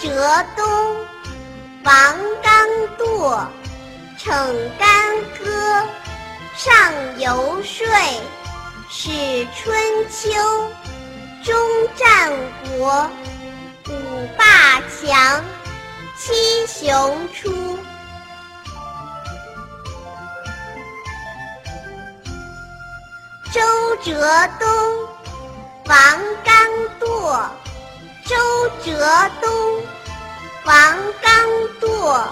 折东，王刚堕，逞干戈，上游说，始春秋，终战国，五霸强，七雄出。周折东，王刚堕，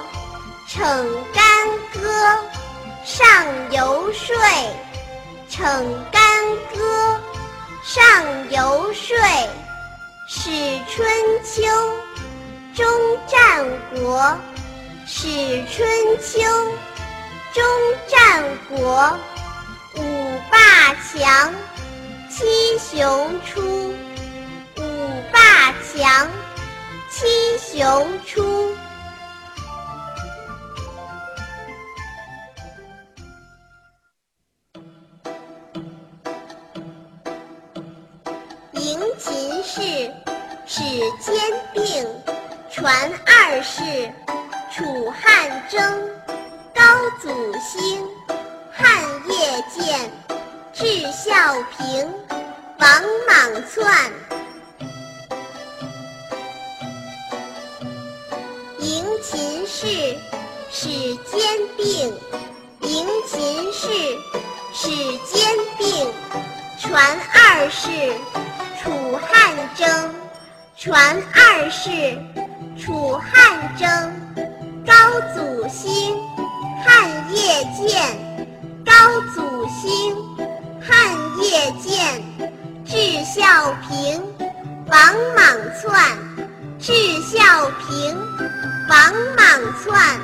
逞干戈，上游说。逞干戈，上游说，始春秋，终战国。始春秋，终战国。五霸强，七雄出。熊出。迎秦氏，始兼并，传二世。楚汉争，高祖兴。汉业建，至孝平，王莽篡。氏，使兼并。迎秦氏，使兼并，传二世。楚汉争，传二世。楚汉争，高祖兴，汉业建。高祖兴，汉业建，至孝平，王莽篡。至孝平，王莽传。